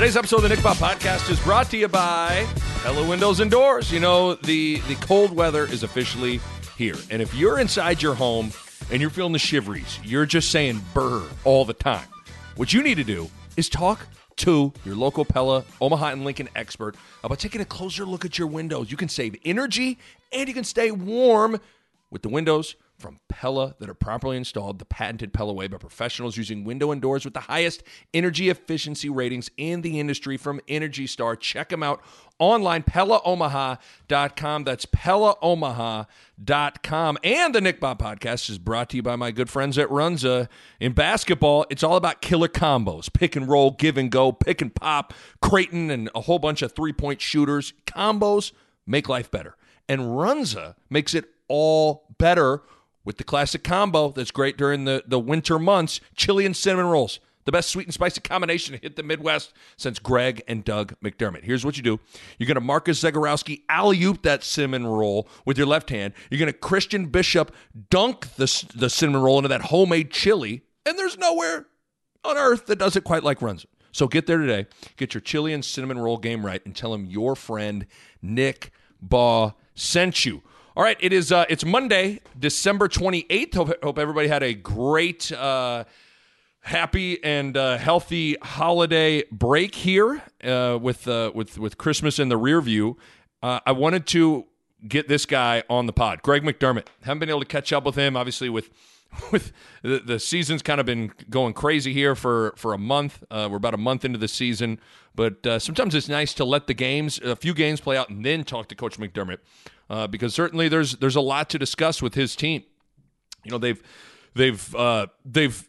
Today's episode of the Nick Bahe Podcast is brought to you by Pella Windows and Doors. You know, the, the cold weather is officially here. And if you're inside your home and you're feeling the shiveries, you're just saying burr all the time, what you need to do is talk to your local Pella, Omaha, and Lincoln expert about taking a closer look at your windows. You can save energy and you can stay warm with the windows from Pella that are properly installed the patented Pella way by professionals using window and doors with the highest energy efficiency ratings in the industry from Energy Star. Check them out online, PellaOmaha.com. That's PellaOmaha.com. And the Nick Bahe podcast is brought to you by my good friends at Runza. In basketball, it's all about killer combos pick and roll, give and go, pick and pop, Creighton, and a whole bunch of three point shooters. Combos make life better. And Runza makes it all better with the classic combo that's great during the, the winter months chili and cinnamon rolls. The best sweet and spicy combination to hit the Midwest since Greg and Doug McDermott. Here's what you do you're going to Marcus Zegarowski alley oop that cinnamon roll with your left hand. You're going to Christian Bishop dunk the, the cinnamon roll into that homemade chili. And there's nowhere on earth that does it quite like Runza. So get there today. Get your chili and cinnamon roll game right and tell him your friend Nick Bahe sent you. All right, it is. Uh, it's Monday, December twenty eighth. Hope, hope everybody had a great, uh, happy, and uh, healthy holiday break here uh, with uh, with with Christmas in the rear view. Uh, I wanted to get this guy on the pod, Greg McDermott. Haven't been able to catch up with him, obviously with with the, the season's kind of been going crazy here for for a month. Uh, we're about a month into the season, but uh, sometimes it's nice to let the games, a few games, play out, and then talk to Coach McDermott uh, because certainly there's there's a lot to discuss with his team. You know they've they've uh, they've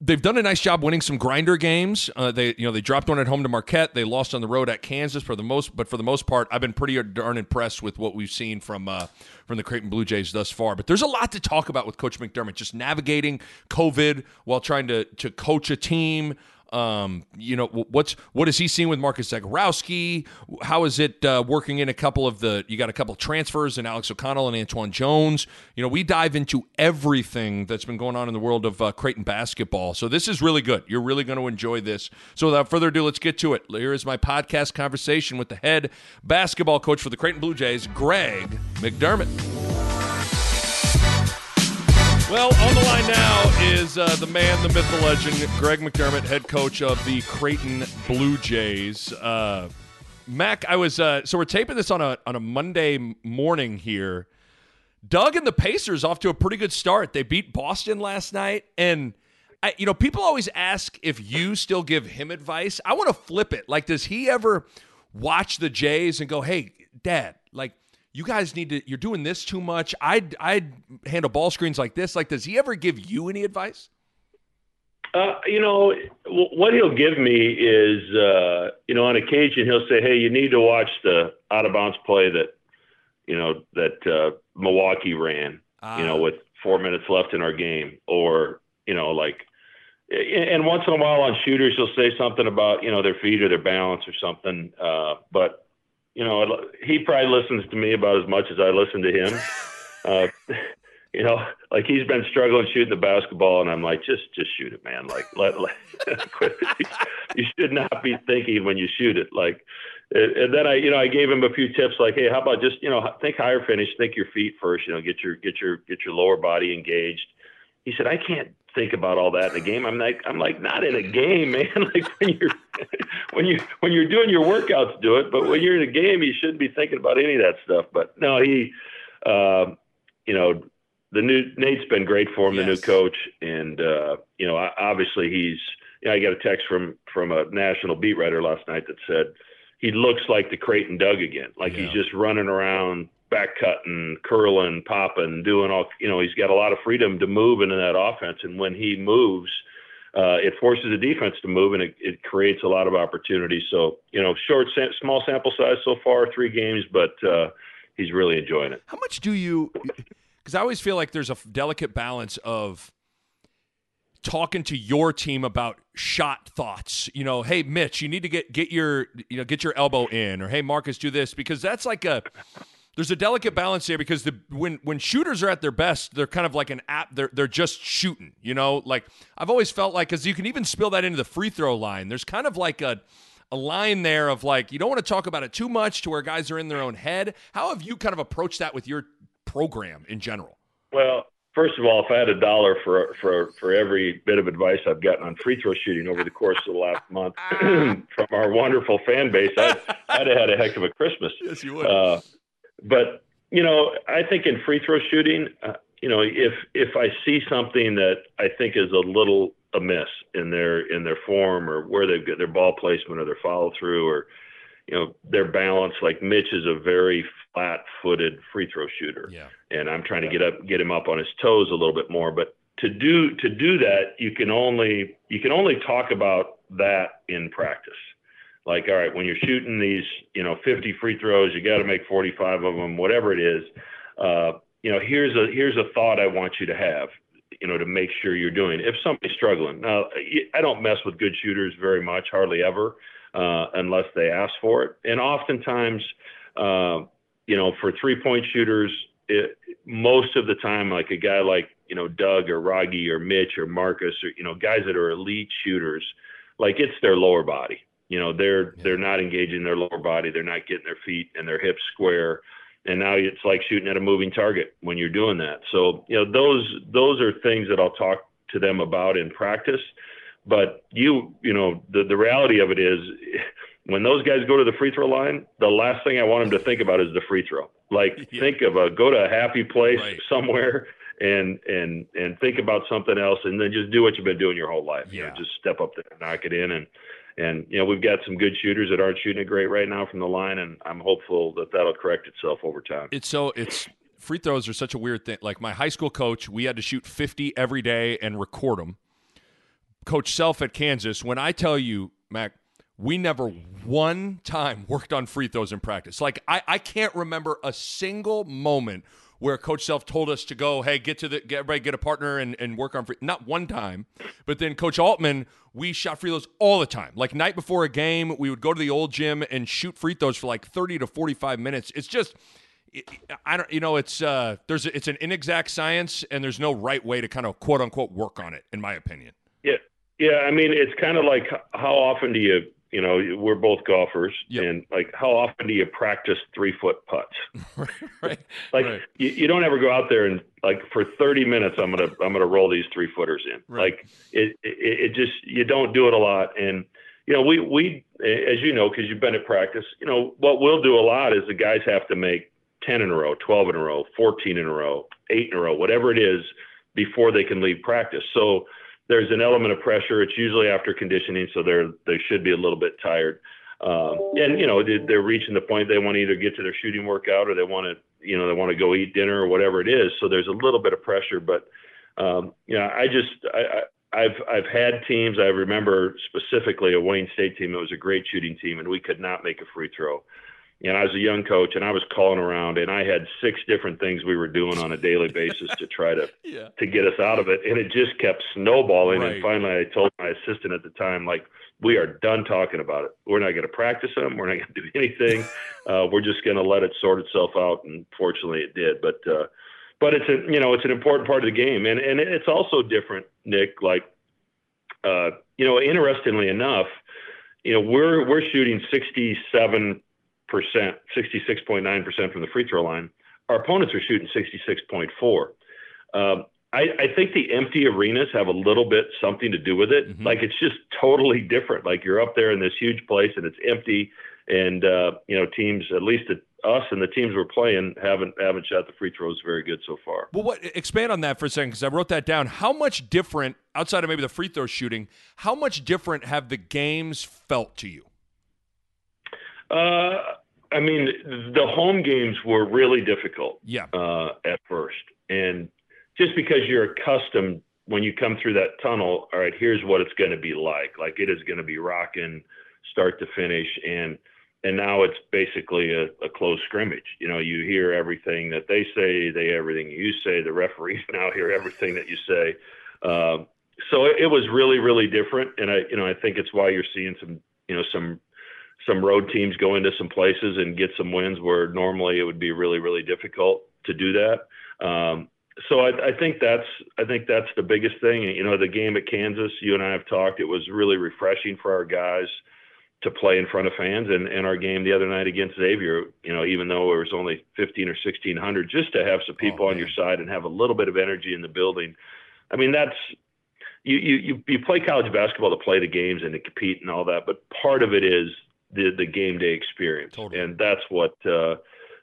they've done a nice job winning some grinder games. Uh, they you know they dropped one at home to Marquette. They lost on the road at Kansas for the most, but for the most part, I've been pretty darn impressed with what we've seen from uh, from the Creighton Blue Jays thus far. But there's a lot to talk about with Coach McDermott, just navigating COVID while trying to to coach a team. Um, you know, what's what is he seeing with Marcus Zegarowski? How is it uh, working in a couple of the? You got a couple transfers in Alex O'Connell and Antwann Jones. You know, we dive into everything that's been going on in the world of uh, Creighton basketball. So this is really good. You're really going to enjoy this. So without further ado, let's get to it. Here is my podcast conversation with the head basketball coach for the Creighton Blue Jays, Greg McDermott. Well, on the line now is uh, the man, the myth, the legend, Greg McDermott, head coach of the Creighton Blue Jays. Uh, Mac, I was uh, so we're taping this on a on a Monday morning here. Doug and the Pacers off to a pretty good start. They beat Boston last night, and I, you know people always ask if you still give him advice. I want to flip it. Like, does he ever watch the Jays and go, "Hey, Dad, like"? You guys need to you're doing this too much. I'd i'd handle ball screens like this. Like does he ever give you any advice? Uh, you know what he'll give me is uh, you know on occasion he'll say hey you need to watch the out of bounds play that you know that uh, milwaukee ran you know ah. with four minutes left in our game. Or you know like and once in a while on shooters he'll say something about you know their feet or their balance or something uh, but you know, he probably listens to me about as much as I listen to him. uh, you know, like he's been struggling shooting the basketball, and I'm like, just just shoot it, man. Like, let, let you should not be thinking when you shoot it. Like, and then I, you know, I gave him a few tips, like, hey, how about just, you know, think higher finish, think your feet first. You know, get your get your get your lower body engaged. He said, I can't think about all that in a game. I'm like, I'm like, not in a game, man. like when you're when you when you're doing your workouts, do it. But when you're in a game, you shouldn't be thinking about any of that stuff. But no, he, uh, you know, the new Nate's been great for him, yes. the new coach, and uh, you know, obviously he's. You know, I got a text from from a national beat writer last night that said he looks like the Creighton Doug again. Like yeah. he's just running around, back cutting, curling, popping, doing all. You know, he's got a lot of freedom to move into that offense, and when he moves. Uh, it forces the defense to move and it, it, creates a lot of opportunities. So, you know, short, small sample size so far, three games, but uh, he's really enjoying it. How much do you? Because I always feel like there's a delicate balance of talking to your team about shot thoughts. You know, hey Mitch, you need to get get your you know get your elbow in, or hey Marcus, do this because that's like a there's a delicate balance here because the when when shooters are at their best, they're kind of like an app. They're they're just shooting. You know, like I've always felt like because you can even spill that into the free throw line. There's kind of like a a line there of like you don't want to talk about it too much to where guys are in their own head. How have you kind of approached that with your program in general? Well, first of all, if I had a dollar for for for every bit of advice I've gotten on free throw shooting over the course of the last month from our wonderful fan base, I'd, I'd have had a heck of a Christmas. Yes, you would. Uh, but you know, I think in free throw shooting, uh, you know, if if I see something that I think is a little amiss in their in their form or where they've got their ball placement or their follow through or you know their balance, like Mitch is a very flat-footed free throw shooter. Yeah. And I'm trying to get up, get him up on his toes a little bit more. But to do to do that, you can only you can only talk about that in practice. Like, all right, when you're shooting these, you know, 50 free throws, you got to make 45 of them, whatever it is. Uh, you know, here's a here's a thought I want you to have, you know, to make sure you're doing. If somebody's struggling, now I don't mess with good shooters very much, hardly ever, uh, unless they ask for it. And oftentimes, uh, you know, for three point shooters, it, most of the time, like a guy like, you know, Doug or Wragge or Mitch or Marcus or, you know, guys that are elite shooters, like it's their lower body. You know, they're yeah. they're not engaging their lower body, they're not getting their feet and their hips square. And now it's like shooting at a moving target when you're doing that. So, you know, those those are things that I'll talk to them about in practice. But you, you know, the, the reality of it is when those guys go to the free throw line, the last thing I want them to think about is the free throw. Like yeah. think of a go to a happy place right. somewhere and and and think about something else and then just do what you've been doing your whole life. Yeah. You know, just step up there knock it in and and you know we've got some good shooters that aren't shooting it great right now from the line and I'm hopeful that that'll correct itself over time. It's so it's free throws are such a weird thing. Like my high school coach, we had to shoot 50 every day and record them. Coach Self at Kansas, when I tell you, Mac, we never one time worked on free throws in practice. Like I, I can't remember a single moment where Coach Self told us to go, hey, get to the get everybody get a partner and, and work on free not one time. But then Coach Altman, we shot free throws all the time. Like night before a game, we would go to the old gym and shoot free throws for like 30 to 45 minutes. It's just I don't, you know, it's uh, there's it's an inexact science, and there's no right way to kind of quote unquote work on it, in my opinion. Yeah, yeah. I mean, it's kind of like how often do you you know, we're both golfers, yep. and like, how often do you practice three foot putts? right. Like, right. You, you, don't ever go out there and like for 30 minutes, I'm gonna I'm gonna roll these three footers in. Right. Like, it, it it just you don't do it a lot, and you know, we we as you know, because you've been at practice, you know, what we'll do a lot is the guys have to make 10 in a row, 12 in a row, 14 in a row, eight in a row, whatever it is, before they can leave practice. So there's an element of pressure. It's usually after conditioning, so they're they should be a little bit tired. Um, and you know they're reaching the point they want to either get to their shooting workout or they want to you know they want to go eat dinner or whatever it is. So there's a little bit of pressure, but um, you know I just I, I I've I've had teams. I remember specifically a Wayne State team. It was a great shooting team, and we could not make a free throw and I was a young coach and I was calling around and I had six different things we were doing on a daily basis to try to yeah. to get us out of it and it just kept snowballing right. and finally I told my assistant at the time like we are done talking about it we're not going to practice them we're not going to do anything uh, we're just going to let it sort itself out and fortunately it did but uh, but it's a you know it's an important part of the game and and it's also different Nick like uh, you know interestingly enough you know we're we're shooting 67 percent, 66.9 percent from the free throw line. Our opponents are shooting 66.4. Um, I, I, think the empty arenas have a little bit something to do with it. Mm-hmm. Like it's just totally different. Like you're up there in this huge place and it's empty, and uh, you know teams, at least us and the teams we're playing, haven't haven't shot the free throws very good so far. Well, what expand on that for a second because I wrote that down. How much different outside of maybe the free throw shooting? How much different have the games felt to you? Uh, I mean, the home games were really difficult. Yeah. Uh, at first, and just because you're accustomed when you come through that tunnel, all right, here's what it's going to be like. Like it is going to be rocking, start to finish, and and now it's basically a, a close scrimmage. You know, you hear everything that they say, they everything you say. The referees now hear everything that you say. Um, so it, it was really, really different, and I, you know, I think it's why you're seeing some, you know, some some road teams go into some places and get some wins where normally it would be really, really difficult to do that. Um, so I, I, think that's I think that's the biggest thing. You know, the game at Kansas, you and I have talked. It was really refreshing for our guys to play in front of fans, and, and our game the other night against Xavier. You know, even though it was only 15 or 1600, just to have some people oh, on your side and have a little bit of energy in the building. I mean, that's you you you play college basketball to play the games and to compete and all that, but part of it is the the game day experience, totally. and that's what. Uh,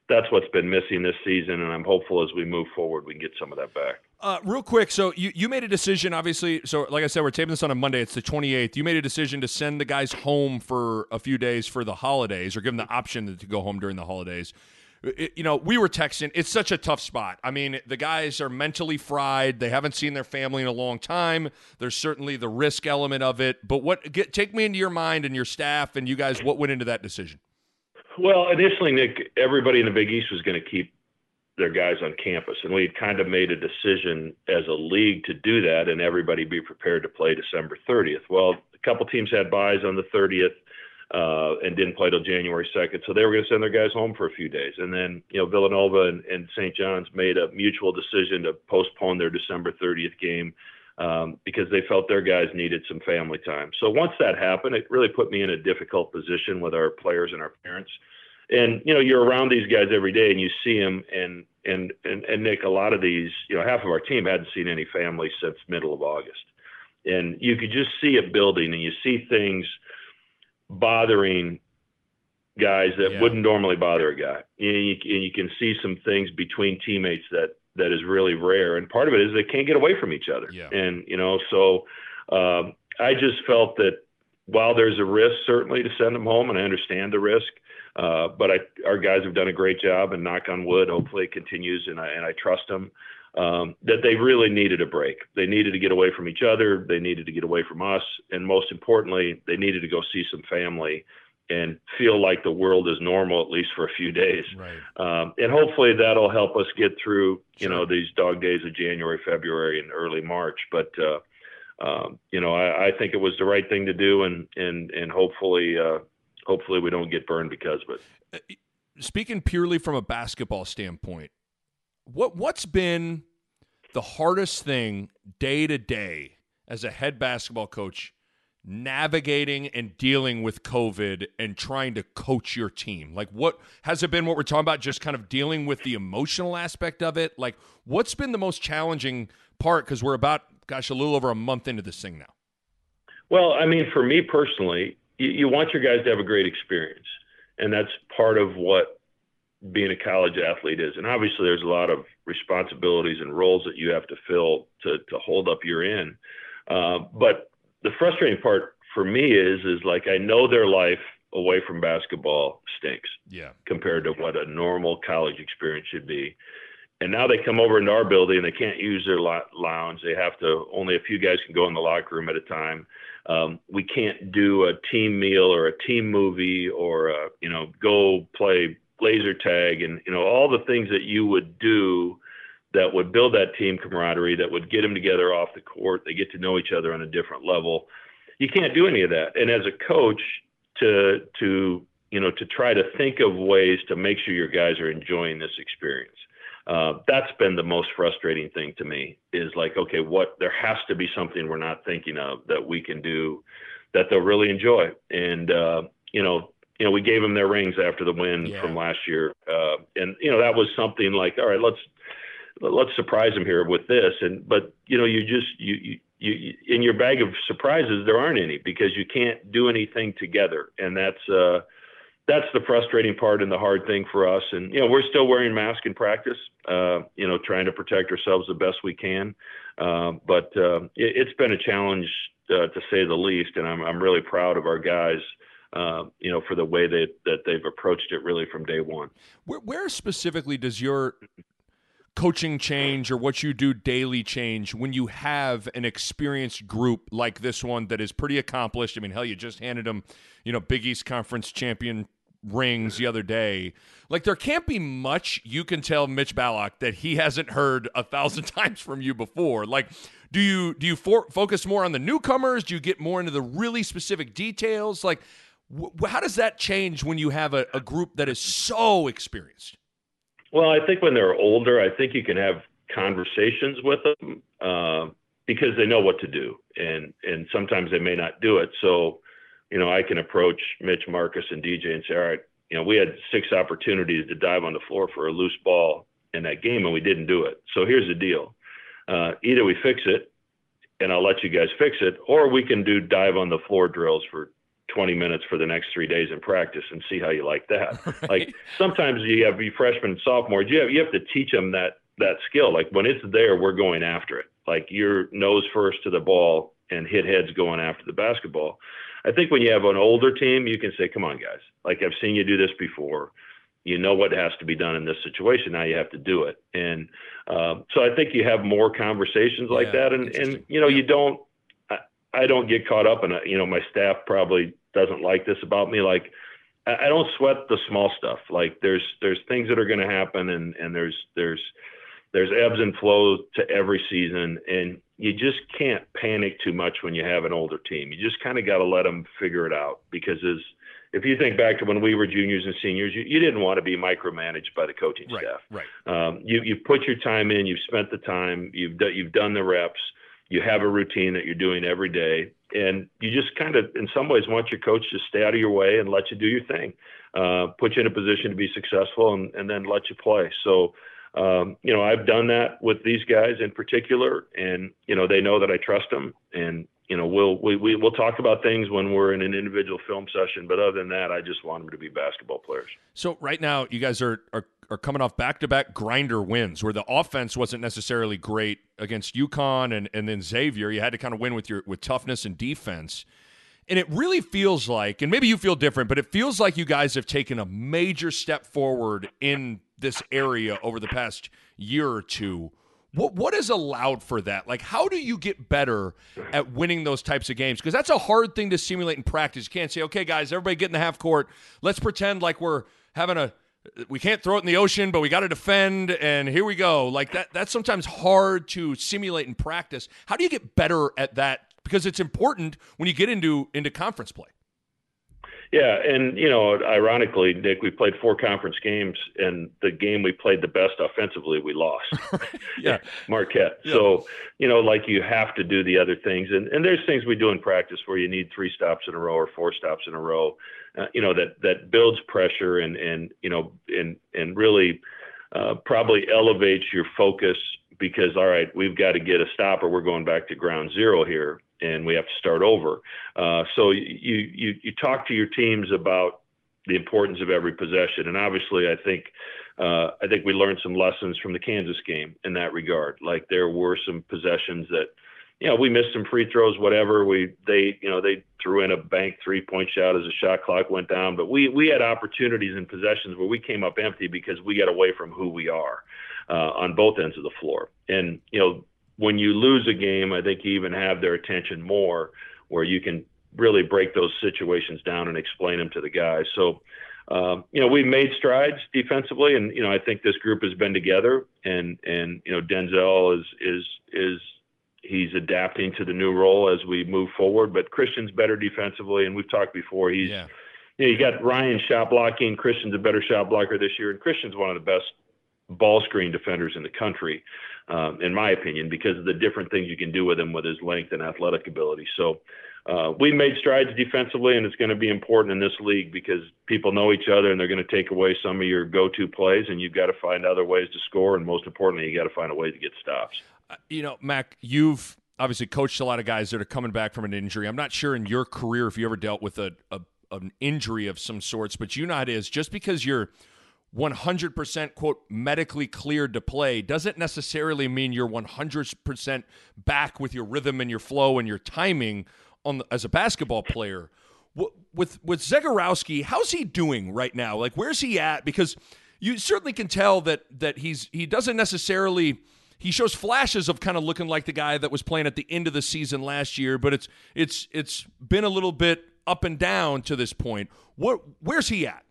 that's what's been missing this season, and I'm hopeful as we move forward we can get some of that back. Uh, real quick, so you, you made a decision, obviously. So, like I said, we're taping this on a Monday. It's the 28th. You made a decision to send the guys home for a few days for the holidays, or give them the option to go home during the holidays. It, you know, we were texting. It's such a tough spot. I mean, the guys are mentally fried. They haven't seen their family in a long time. There's certainly the risk element of it. But what? Get, take me into your mind and your staff and you guys. What went into that decision? Well, initially, Nick, everybody in the Big East was going to keep their guys on campus, and we had kind of made a decision as a league to do that, and everybody be prepared to play December 30th. Well, a couple teams had byes on the 30th. Uh, and didn't play till January 2nd. So they were going to send their guys home for a few days. And then, you know, Villanova and, and St. John's made a mutual decision to postpone their December 30th game um, because they felt their guys needed some family time. So once that happened, it really put me in a difficult position with our players and our parents. And you know, you're around these guys every day, and you see them. And and and, and Nick, a lot of these, you know, half of our team hadn't seen any family since middle of August, and you could just see it building, and you see things bothering guys that yeah. wouldn't normally bother a guy. And you, and you can see some things between teammates that that is really rare. And part of it is they can't get away from each other. Yeah. And, you know, so um, I just felt that while there's a risk certainly to send them home, and I understand the risk, uh, but I, our guys have done a great job, and knock on wood, hopefully it continues, and I, and I trust them. Um, that they really needed a break. They needed to get away from each other. They needed to get away from us, and most importantly, they needed to go see some family and feel like the world is normal at least for a few days. Right. Um, and hopefully that'll help us get through, you sure. know, these dog days of January, February, and early March. But uh, um, you know, I, I, think it was the right thing to do, and and and hopefully, uh, hopefully we don't get burned because of it. Uh, speaking purely from a basketball standpoint, what what's been the hardest thing day to day as a head basketball coach navigating and dealing with COVID and trying to coach your team? Like, what has it been what we're talking about? Just kind of dealing with the emotional aspect of it? Like, what's been the most challenging part? Because we're about, gosh, a little over a month into this thing now. Well, I mean, for me personally, you, you want your guys to have a great experience. And that's part of what being a college athlete is. And obviously, there's a lot of responsibilities and roles that you have to fill to, to hold up your end. Uh, but the frustrating part for me is is like I know their life away from basketball stinks. Yeah. Compared to what a normal college experience should be. And now they come over into our building and they can't use their lounge. They have to only a few guys can go in the locker room at a time. Um, we can't do a team meal or a team movie or uh, you know go play laser tag and you know all the things that you would do that would build that team camaraderie, that would get them together off the court. They get to know each other on a different level. You can't do any of that. And as a coach, to to you know to try to think of ways to make sure your guys are enjoying this experience. Uh, that's been the most frustrating thing to me. Is like, okay, what there has to be something we're not thinking of that we can do that they'll really enjoy. And uh, you know, you know, we gave them their rings after the win yeah. from last year, uh, and you know that was something like, all right, let's let's surprise them here with this. And but you know, you just you, you you in your bag of surprises there aren't any because you can't do anything together, and that's uh, that's the frustrating part and the hard thing for us. And you know, we're still wearing masks in practice. Uh, you know, trying to protect ourselves the best we can. Uh, but uh, it, has been a challenge uh, to say the least, and I'm I'm really proud of our guys. Uh, you know, for the way that that they've approached it really from day one. Where, where specifically does your coaching change or what you do daily change when you have an experienced group like this one that is pretty accomplished? I mean, hell, you just handed them, you know, Big East Conference champion rings the other day. Like there can't be much you can tell Mitch Ballock that he hasn't heard a thousand times from you before. Like, do you do you for, focus more on the newcomers? Do you get more into the really specific details? Like, how does that change when you have a, a group that is so experienced? Well, I think when they're older, I think you can have conversations with them uh, because they know what to do, and and sometimes they may not do it. So you know, I can approach Mitch, Marcus, and DJ and say, all right, you know, we had six opportunities to dive on the floor for a loose ball in that game, and we didn't do it. So here's the deal: uh, either we fix it, and I'll let you guys fix it, or we can do dive on the floor drills for 20 minutes for the next three days in practice and see how you like that. Right. Like sometimes you have you freshmen and sophomores, you have you have to teach them that that skill. Like when it's there, we're going after it. Like your nose first to the ball and hit heads going after the basketball. I think when you have an older team, you can say, "Come on, guys! Like I've seen you do this before. You know what has to be done in this situation. Now you have to do it." And um, so I think you have more conversations like yeah, that, and and you know yeah. you don't. I, don't get caught up in it. You know, my staff probably doesn't like this about me. Like I, I don't sweat the small stuff. Like there's there's things that are going to happen, and and there's there's there's ebbs and flows to every season, and you just can't panic too much when you have an older team. You just kind of got to let them figure it out because as if you think back to when we were juniors and seniors, you, you didn't want to be micromanaged by the coaching right, staff. Right. Um, you you put your time in, you've spent the time, you've do, you've done the reps, you have a routine that you're doing every day, and you just kind of, in some ways, want your coach to stay out of your way and let you do your thing, uh, put you in a position to be successful, and, and then let you play. So um, you know, I've done that with these guys in particular, and you know, they know that I trust them, and you know, we'll we, we we'll talk about things when we're in an individual film session, but other than that, I just want them to be basketball players. So right now, you guys are are, are coming off back to back grinder wins, where the offense wasn't necessarily great against UConn and and then Xavier. You had to kind of win with your with toughness and defense. And it really feels like, and maybe you feel different, but it feels like you guys have taken a major step forward in this area over the past year or two. What what has allowed for that? Like, how do you get better at winning those types of games? Because that's a hard thing to simulate in practice. You can't say, okay, guys, everybody get in the half court. Let's pretend like we're having a we can't throw it in the ocean, but we got to defend, and here we go. Like that. That's sometimes hard to simulate in practice. How do you get better at that? Because it's important when you get into into conference play. Yeah, and you know, ironically, Nick, we played four conference games, and the game we played the best offensively, we lost. yeah, Marquette. Yeah. So you know, like you have to do the other things, and and there's things we do in practice where you need three stops in a row or four stops in a row. Uh, you know that that builds pressure and and you know and and really uh, probably elevates your focus because all right, we've got to get a stop or we're going back to ground zero here and we have to start over. Uh, so you, you you talk to your teams about the importance of every possession, and obviously, I think uh, I think we learned some lessons from the Kansas game in that regard. Like there were some possessions that you know we missed some free throws, whatever. We they you know they threw in a bank three point shot as the shot clock went down, but we we had opportunities and possessions where we came up empty because we got away from who we are. Uh, on both ends of the floor. And, you know, when you lose a game, I think you even have their attention more where you can really break those situations down and explain them to the guys. So, um, you know, we've made strides defensively, and you know, I think this group has been together, and and you know, Denzel is is is he's adapting to the new role as we move forward. But Christian's better defensively, and we've talked before. He's yeah. you know, you got Ryan shot blocking. Christian's a better shot blocker this year, and Christian's one of the best ball screen defenders in the country um, in my opinion, because of the different things you can do with him with his length and athletic ability. So uh, we made strides defensively, and it's going to be important in this league because people know each other and they're going to take away some of your go-to plays, and you've got to find other ways to score, and most importantly, you got to find a way to get stops. Uh, you know, Mac, you've obviously coached a lot of guys that are coming back from an injury. I'm not sure in your career if you ever dealt with a, a an injury of some sorts, but you know it is. Just because you're 100% quote medically cleared to play doesn't necessarily mean you're 100% back with your rhythm and your flow and your timing on the, as a basketball player with with Zegarowski, how's he doing right now? Like, where's he at? Because you certainly can tell that that he's he doesn't necessarily he shows flashes of kind of looking like the guy that was playing at the end of the season last year, but it's it's it's been a little bit up and down to this point. What where's he at?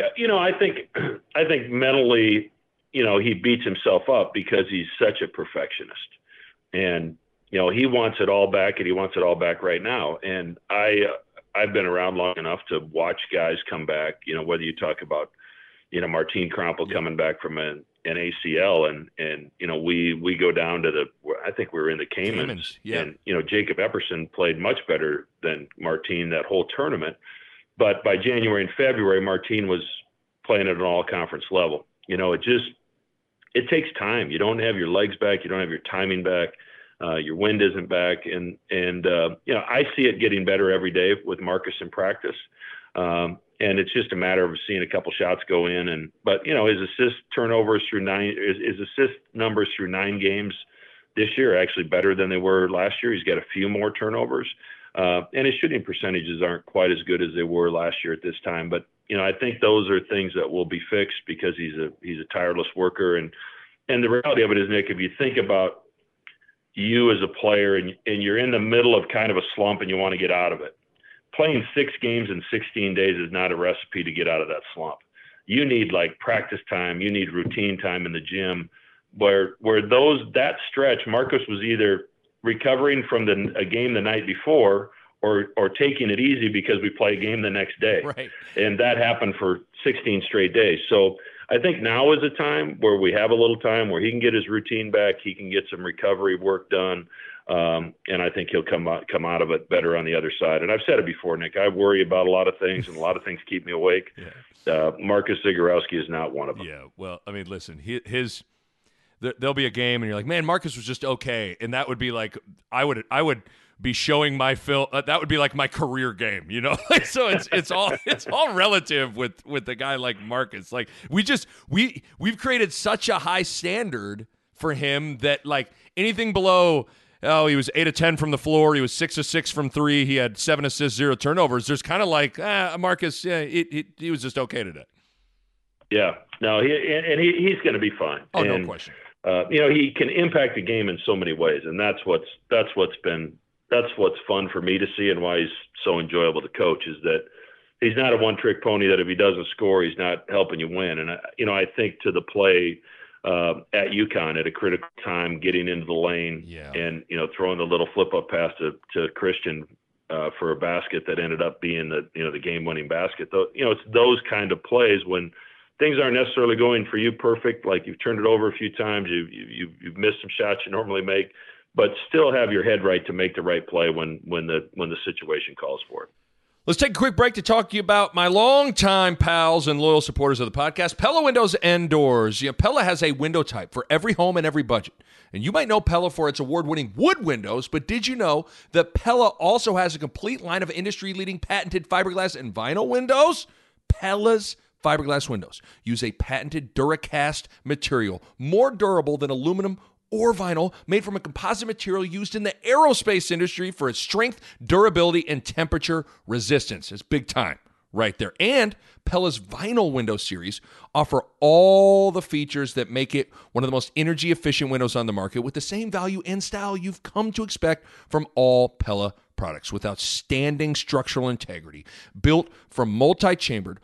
Yeah, you know, I think I think mentally, you know, he beats himself up because he's such a perfectionist. And you know, he wants it all back and he wants it all back right now. And I I've been around long enough to watch guys come back, you know, whether you talk about you know Martin Krampelj coming back from an, an ACL, and and you know we we go down to the I think we were in the Caymans, Caymans yeah. and you know Jacob Epperson played much better than Martin that whole tournament, but by January and February Martin was playing at an all conference level. You know it just it takes time. You don't have your legs back, you don't have your timing back. Uh, your wind isn't back, and and uh, you know I see it getting better every day with Marcus in practice. Um, and it's just a matter of seeing a couple shots go in. And but you know his assist turnovers through nine, his, his assist numbers through nine games this year are actually better than they were last year. He's got a few more turnovers, uh, and his shooting percentages aren't quite as good as they were last year at this time. But you know I think those are things that will be fixed because he's a he's a tireless worker and and the reality of it is Nick, if you think about you as a player and, and you're in the middle of kind of a slump and you want to get out of it playing six games in 16 days is not a recipe to get out of that slump. You need like practice time, you need routine time in the gym where where those that stretch Marcus was either recovering from the a game the night before or or taking it easy because we play a game the next day. Right. And that happened for 16 straight days. So I think now is a time where we have a little time where he can get his routine back, he can get some recovery work done. Um, and I think he'll come out, come out of it better on the other side. And I've said it before, Nick. I worry about a lot of things, and a lot of things keep me awake. Yeah. Uh, Marcus Zegarowski is not one of them. Yeah. Well, I mean, listen, he, his there'll be a game, and you're like, man, Marcus was just okay, and that would be like, I would, I would be showing my film. Uh, that would be like my career game, you know. so it's it's all it's all relative with with the guy like Marcus. Like we just we we've created such a high standard for him that like anything below oh, he was eight of ten from the floor. He was six of six from three. He had seven assists, zero turnovers. There's kind of like ah, Marcus. Yeah, he was just okay today. Yeah, no, he and he, he's going to be fine. Oh, and, no question. Uh, you know, he can impact the game in so many ways, and that's what's that's what's been that's what's fun for me to see, and why he's so enjoyable to coach is that he's not a one-trick pony. That if he doesn't score, he's not helping you win. And I, you know, I think to the play uh, at UConn at a critical time, getting into the lane yeah. and you know throwing the little flip up pass to, to Christian uh, for a basket that ended up being the you know the game winning basket. Though you know it's those kind of plays when things aren't necessarily going for you perfect. Like you've turned it over a few times, you've you've you've missed some shots you normally make, but still have your head right to make the right play when when the when the situation calls for it. Let's take a quick break to talk to you about my longtime pals and loyal supporters of the podcast, Pella Windows and Doors. You know, Pella has a window type for every home and every budget. And you might know Pella for its award winning wood windows, but did you know that Pella also has a complete line of industry leading patented fiberglass and vinyl windows? Pella's fiberglass windows use a patented Duracast material, more durable than aluminum or vinyl made from a composite material used in the aerospace industry for its strength, durability, and temperature resistance. It's big time right there. And Pella's vinyl window series offer all the features that make it one of the most energy efficient windows on the market with the same value and style you've come to expect from all Pella products with outstanding structural integrity, built from multi-chambered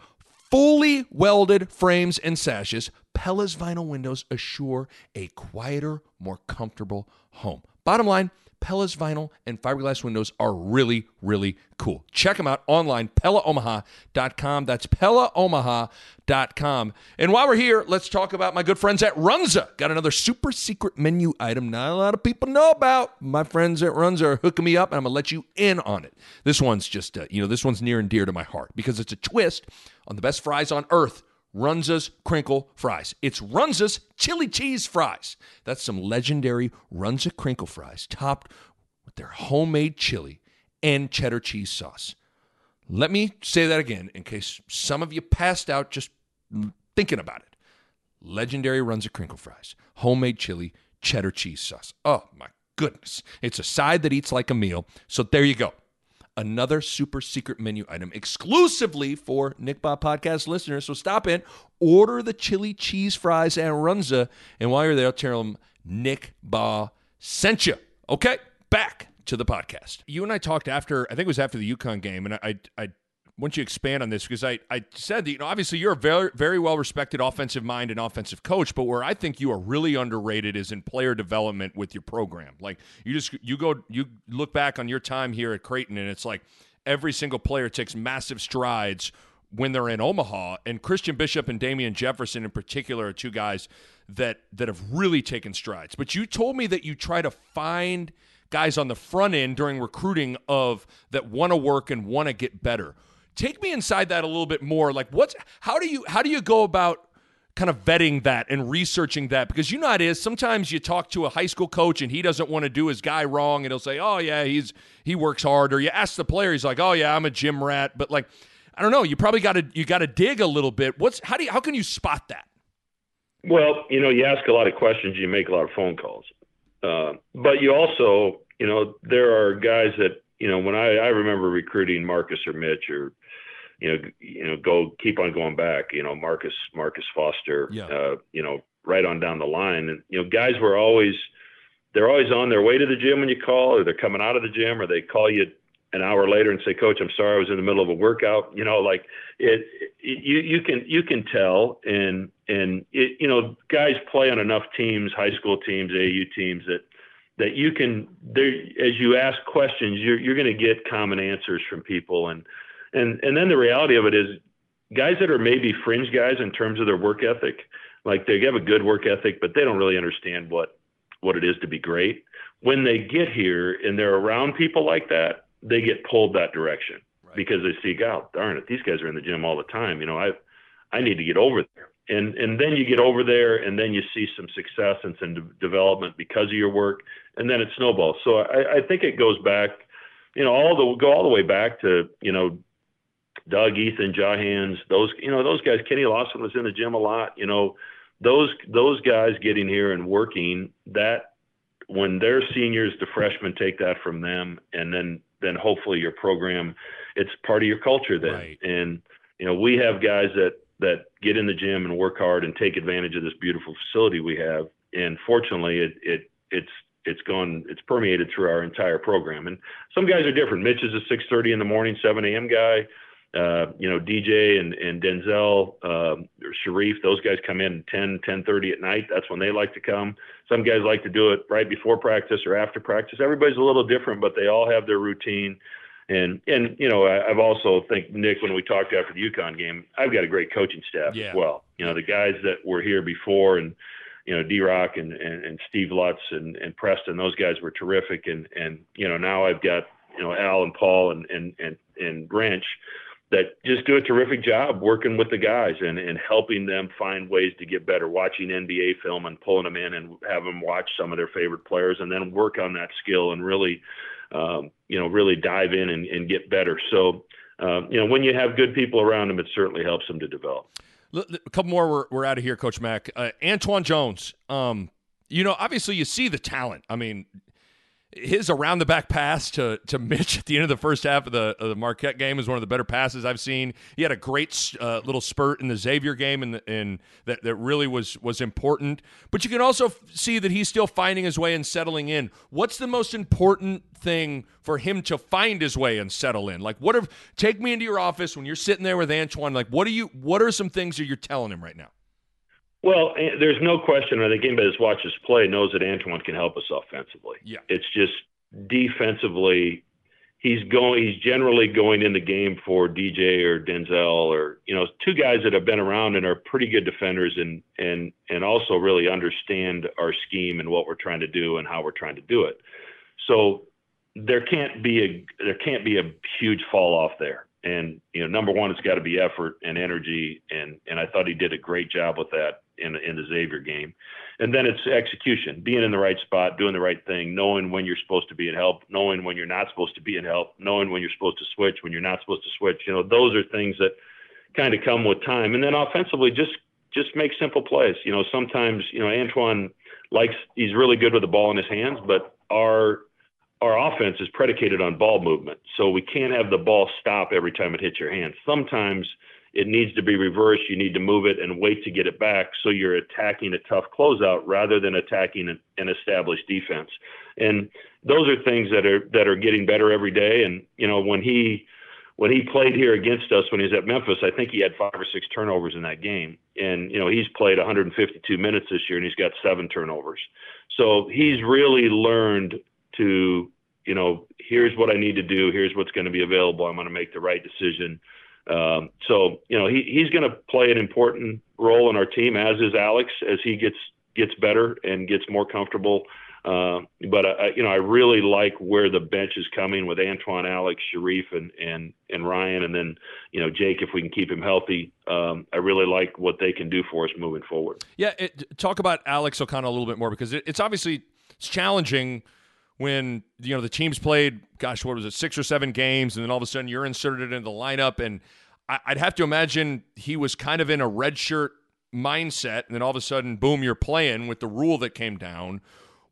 fully welded frames and sashes, Pella's vinyl windows assure a quieter, more comfortable home. Bottom line, Pella's vinyl and fiberglass windows are really, really cool. Check them out online, PellaOmaha.com. That's PellaOmaha.com. And while we're here, let's talk about my good friends at Runza. Got another super secret menu item not a lot of people know about. My friends at Runza are hooking me up, and I'm going to let you in on it. This one's just, uh, you know, this one's near and dear to my heart because it's a twist on the best fries on earth Runza's Crinkle Fries. It's Runza's chili cheese fries. That's some legendary Runza Crinkle Fries topped with their homemade chili and cheddar cheese sauce. Let me say that again in case some of you passed out just thinking about it. Legendary Runza Crinkle Fries, homemade chili, cheddar cheese sauce. Oh my goodness. It's a side that eats like a meal. So there you go. Another super secret menu item exclusively for Nick Bahe podcast listeners. So stop in, order the chili cheese fries and runza, and while you're there, tell them Nick Bahe sent you. Okay, back to the podcast. You and I talked after, I think it was after the UConn game, and I, I, I want you expand on this because I, I said that you know obviously you're a very very well respected offensive mind and offensive coach, but where I think you are really underrated is in player development with your program. Like you just you go you look back on your time here at Creighton and it's like every single player takes massive strides when they're in Omaha. And Christian Bishop and Damien Jefferson in particular are two guys that that have really taken strides. But you told me that you try to find guys on the front end during recruiting of that want to work and want to get better. Take me inside that a little bit more. Like what's how do you how do you go about kind of vetting that and researching that? Because you know it is. Sometimes you talk to a high school coach and he doesn't want to do his guy wrong and he'll say oh yeah he's he works hard. Or you ask the player he's like oh yeah i'm a gym rat. But like i don't know. You probably got to you got to dig a little bit. What's how do you how can you spot that? Well you know you ask a lot of questions you make a lot of phone calls. Uh, but you also you know there are guys that you know when i i remember recruiting marcus or mitch or you know, you know, go keep on going back. You know, Marcus Marcus Foster. Yeah. Uh, you know, right on down the line, and you know, guys were always they're always on their way to the gym when you call, or they're coming out of the gym, or they call you an hour later and say, "Coach, I'm sorry, I was in the middle of a workout." You know, like it, it you you can you can tell, and and it, you know, guys play on enough teams, high school teams, AU teams that that you can there as you ask questions, you're you're going to get common answers from people, and and and then the reality of it is, guys that are maybe fringe guys in terms of their work ethic, like they have a good work ethic, but they don't really understand what what it is to be great. When they get here and they're around people like that, they get pulled that direction right. because they see, God darn it, these guys are in the gym all the time. You know, I I need to get over there. And and then you get over there, and then you see some success and some de- development because of your work, and then it snowballs. So I, I think it goes back, you know, all the go all the way back to you know Doug, Ethan, Jahenns, those you know those guys. Kenny Lawson was in the gym a lot. You know, those those guys getting here and working that when they're seniors, the freshmen take that from them, and then then hopefully your program, it's part of your culture then. Right. And you know we have guys that that get in the gym and work hard and take advantage of this beautiful facility we have. And fortunately, it it it's it's gone it's permeated through our entire program. And some guys are different. Mitch is a 6:30 in the morning, 7 a.m. guy uh, you know, DJ and, and Denzel, um, or Shereef, those guys come in 10, 10.30 at night. That's when they like to come. Some guys like to do it right before practice or after practice. Everybody's a little different, but they all have their routine. And, and you know, I, I've also think, Nick, when we talked after the UConn game, I've got a great coaching staff yeah. as well. You know, the guys that were here before and, you know, D-Rock and, and, and Steve Lutz and, and Preston, those guys were terrific. And, and, you know, now I've got, you know, Al and Paul and, and, and, and Branch that just do a terrific job working with the guys and, and helping them find ways to get better, watching NBA film and pulling them in and have them watch some of their favorite players and then work on that skill and really, um, you know, really dive in and, and get better. So, um, you know, when you have good people around them, it certainly helps them to develop. A couple more, we're, we're out of here, Coach Mack. Uh, Antwann Jones, um, you know, obviously you see the talent. I mean, his around the back pass to to Mitch at the end of the first half of the of the Marquette game is one of the better passes I've seen. He had a great uh, little spurt in the Xavier game, and that that really was was important. But you can also see that he's still finding his way and settling in. What's the most important thing for him to find his way and settle in? Like, what if take me into your office when you're sitting there with Antwann? Like, what are you? What are some things that you're telling him right now? Well, eh, there's no question. I think anybody that's watched us play knows that Antwann can help us offensively. Yeah. It's just defensively, he's going. He's generally going in the game for DJ or Denzel or you know two guys that have been around and are pretty good defenders and and and also really understand our scheme and what we're trying to do and how we're trying to do it. So there can't be a there can't be a huge fall off there. And you know, number one, it's got to be effort and energy, and and I thought he did a great job with that in in the Xavier game. And then it's execution, being in the right spot, doing the right thing, knowing when you're supposed to be in help, knowing when you're not supposed to be in help, knowing when you're supposed to switch, when you're not supposed to switch. You know, those are things that kind of come with time. And then offensively, just just make simple plays. You know, sometimes you know Antwann likes he's really good with the ball in his hands, but our our offense is predicated on ball movement. So we can't have the ball stop every time it hits your hand. Sometimes it needs to be reversed. You need to move it and wait to get it back. So you're attacking a tough closeout rather than attacking an established defense. And those are things that are that are getting better every day. And you know when he when he played here against us when he was at Memphis, I think he had five or six turnovers in that game. And you know he's played 152 minutes this year and he's got seven turnovers. So he's really learned to you know here's what I need to do. Here's what's going to be available. I'm going to make the right decision. Um, so you know he, he's going to play an important role in our team, as is Alex, as he gets gets better and gets more comfortable uh, but I, you know, I really like where the bench is coming with Antwann, Alex, Shereef, and and and Ryan, and then you know Jake, if we can keep him healthy. Um, I really like what they can do for us moving forward. Yeah, it, talk about Alex O'Connell a little bit more because it, it's obviously it's challenging when you know the team's played. Gosh, what was it, six or seven games, and then all of a sudden you're inserted into the lineup, and I'd have to imagine he was kind of in a red shirt mindset, and then all of a sudden, boom, you're playing with the rule that came down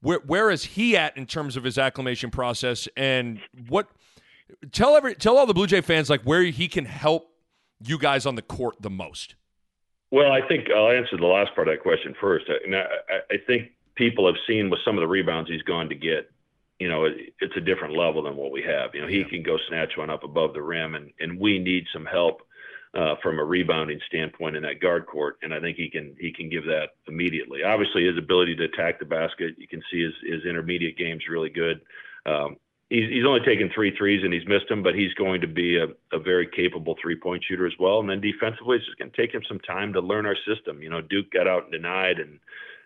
where where is he at in terms of his acclimation process, and what? Tell every tell all the Blue Jay fans like where he can help you guys on the court the most. Well, I think I'll answer the last part of that question first. I, I, I think people have seen with some of the rebounds he's gone to get you know, it, it's a different level than what we have. You know, he yeah. can go snatch one up above the rim, and and we need some help uh, from a rebounding standpoint in that guard court, and I think he can he can give that immediately. Obviously, his ability to attack the basket, you can see his his intermediate game's really good. Um, he's, he's only taken three threes and he's missed them, but he's going to be a, a very capable three point shooter as well. And then defensively, it's just going to take him some time to learn our system. You know, Duke got out and denied and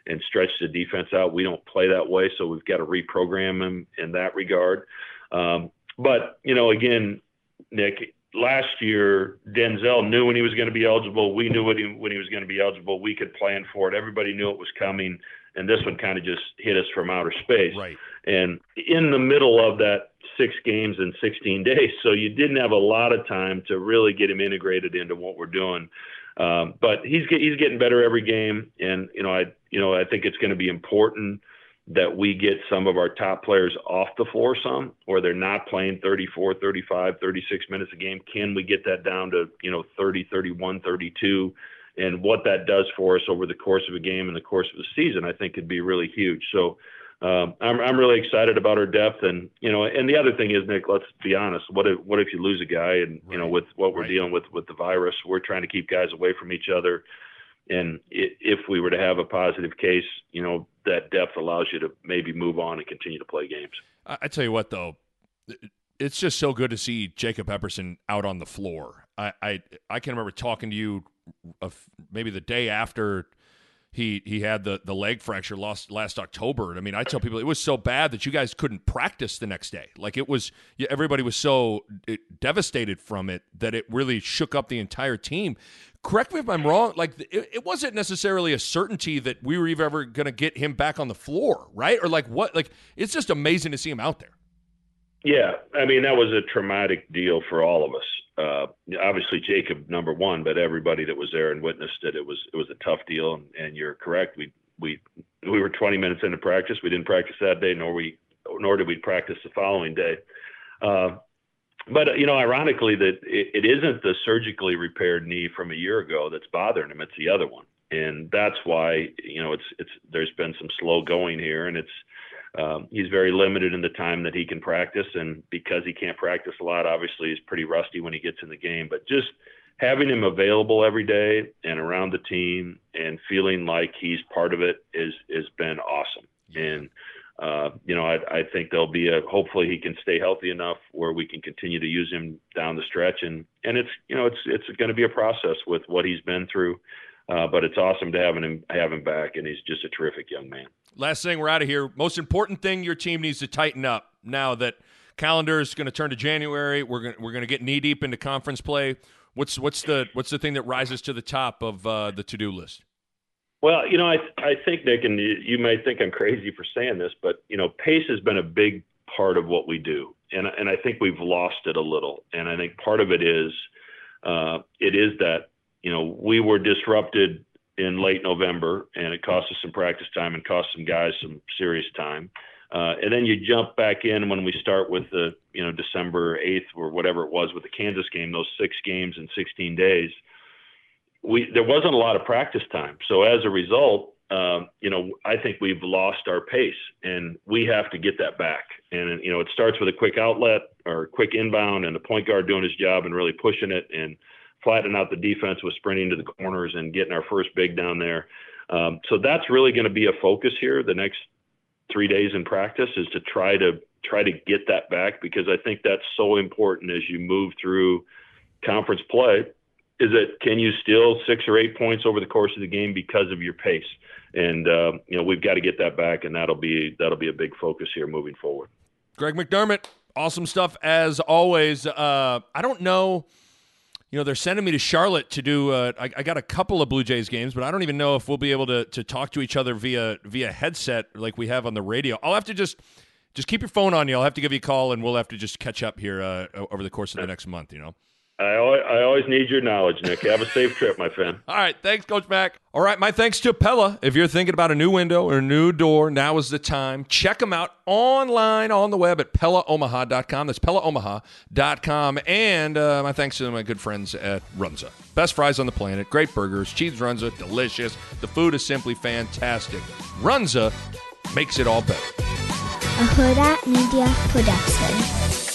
and stretch the defense out. We don't play that way, so we've got to reprogram him in that regard. Um, but you know, again, Nick, last year, Denzel knew when he was going to be eligible. We knew when he, when he was going to be eligible. We could plan for it. Everybody knew it was coming. And this one kind of just hit us from outer space. Right. And in the middle of that six games in 16 days. So you didn't have a lot of time to really get him integrated into what we're doing. Um, but he's he's getting better every game, and you know I you know I think it's going to be important that we get some of our top players off the floor some or they're not playing 34 35 36 minutes a game. Can we get that down to you know 30 31 32 and what that does for us over the course of a game and the course of the season i think could be really huge. So um, I'm, I'm really excited about our depth and you know and the other thing is nick let's be honest what if what if you lose a guy and right. you know with what we're right. dealing with with the virus we're trying to keep guys away from each other and if we were to have a positive case, you know, that depth allows you to maybe move on and continue to play games. I tell you what, though, it's just so good to see Jacob Epperson out on the floor. I I, I can remember talking to you maybe the day after he he had the the leg fracture lost last October. I mean, I tell people it was so bad that you guys couldn't practice the next day. Like it was, everybody was so eh, devastated from it that it really shook up the entire team. Correct me if I'm wrong. Like it, it wasn't necessarily a certainty that we were ever going to get him back on the floor, right? Or like what? Like it's just amazing to see him out there. Yeah, I mean that was a traumatic deal for all of us uh, obviously Jacob number one, but everybody that was there and witnessed it, it was it was a tough deal. And, and you're correct. We we we were 20 minutes into practice. We didn't practice that day, nor we nor did we practice the following day. Uh, but you know, ironically, that it, it isn't the surgically repaired knee from a year ago that's bothering him. It's the other one, and that's why you know it's it's there's been some slow going here, and it's um, he's very limited in the time that he can practice, and because he can't practice a lot, obviously he's pretty rusty when he gets in the game. But just having him available every day and around the team and feeling like he's part of it is has been awesome. And uh, you know, I, I think there'll be a hopefully he can stay healthy enough where we can continue to use him down the stretch. And and it's you know it's it's going to be a process with what he's been through. Uh, but it's awesome to have him have him back, and he's just a terrific young man. Last thing, we're out of here. Most important thing your team needs to tighten up now that calendar is going to turn to January. We're going we're going to get knee deep into conference play. What's what's the what's the thing that rises to the top of uh, the to do list? Well, you know, I I think Nick, and you, may think I'm crazy for saying this, but you know, pace has been a big part of what we do, and and I think we've lost it a little. And I think part of it is uh, it is that you know, we were disrupted in late November, and it cost us some practice time and cost some guys some serious time. Uh, and then you jump back in when we start with the, you know, December 8th or whatever it was with the Kansas game, those six games in 16 days. We there wasn't a lot of practice time, so as a result, um, you know, I think we've lost our pace, and we have to get that back. And you know, it starts with a quick outlet or quick inbound, and the point guard doing his job and really pushing it and flattening out the defense with sprinting to the corners and getting our first big down there. Um, so that's really going to be a focus here the next three days in practice is to try to try to get that back because I think that's so important as you move through conference play. Is that can you steal six or eight points over the course of the game because of your pace? And uh, you know we've got to get that back, and that'll be that'll be a big focus here moving forward. Greg McDermott, awesome stuff as always. Uh, I don't know you know, they're sending me to Charlotte to do. Uh, I, I, got a couple of Blue Jays games, but I don't even know if we'll be able to to talk to each other via via headset like we have on the radio. I'll have to just just keep your phone on you. I'll have to give you a call, and we'll have to just catch up here uh, over the course of the next month. You know. I always, I always need your knowledge, Nick. Have a safe trip, my friend. All right. Thanks, Coach Mac. All right. My thanks to Pella. If you're thinking about a new window or a new door, now is the time. Check them out online on the web at PellaOmaha.com. That's PellaOmaha.com. And uh, my thanks to my good friends at Runza. Best fries on the planet, great burgers, cheese Runza, delicious. The food is simply fantastic. Runza makes it all better. A Hurrdat Media Production.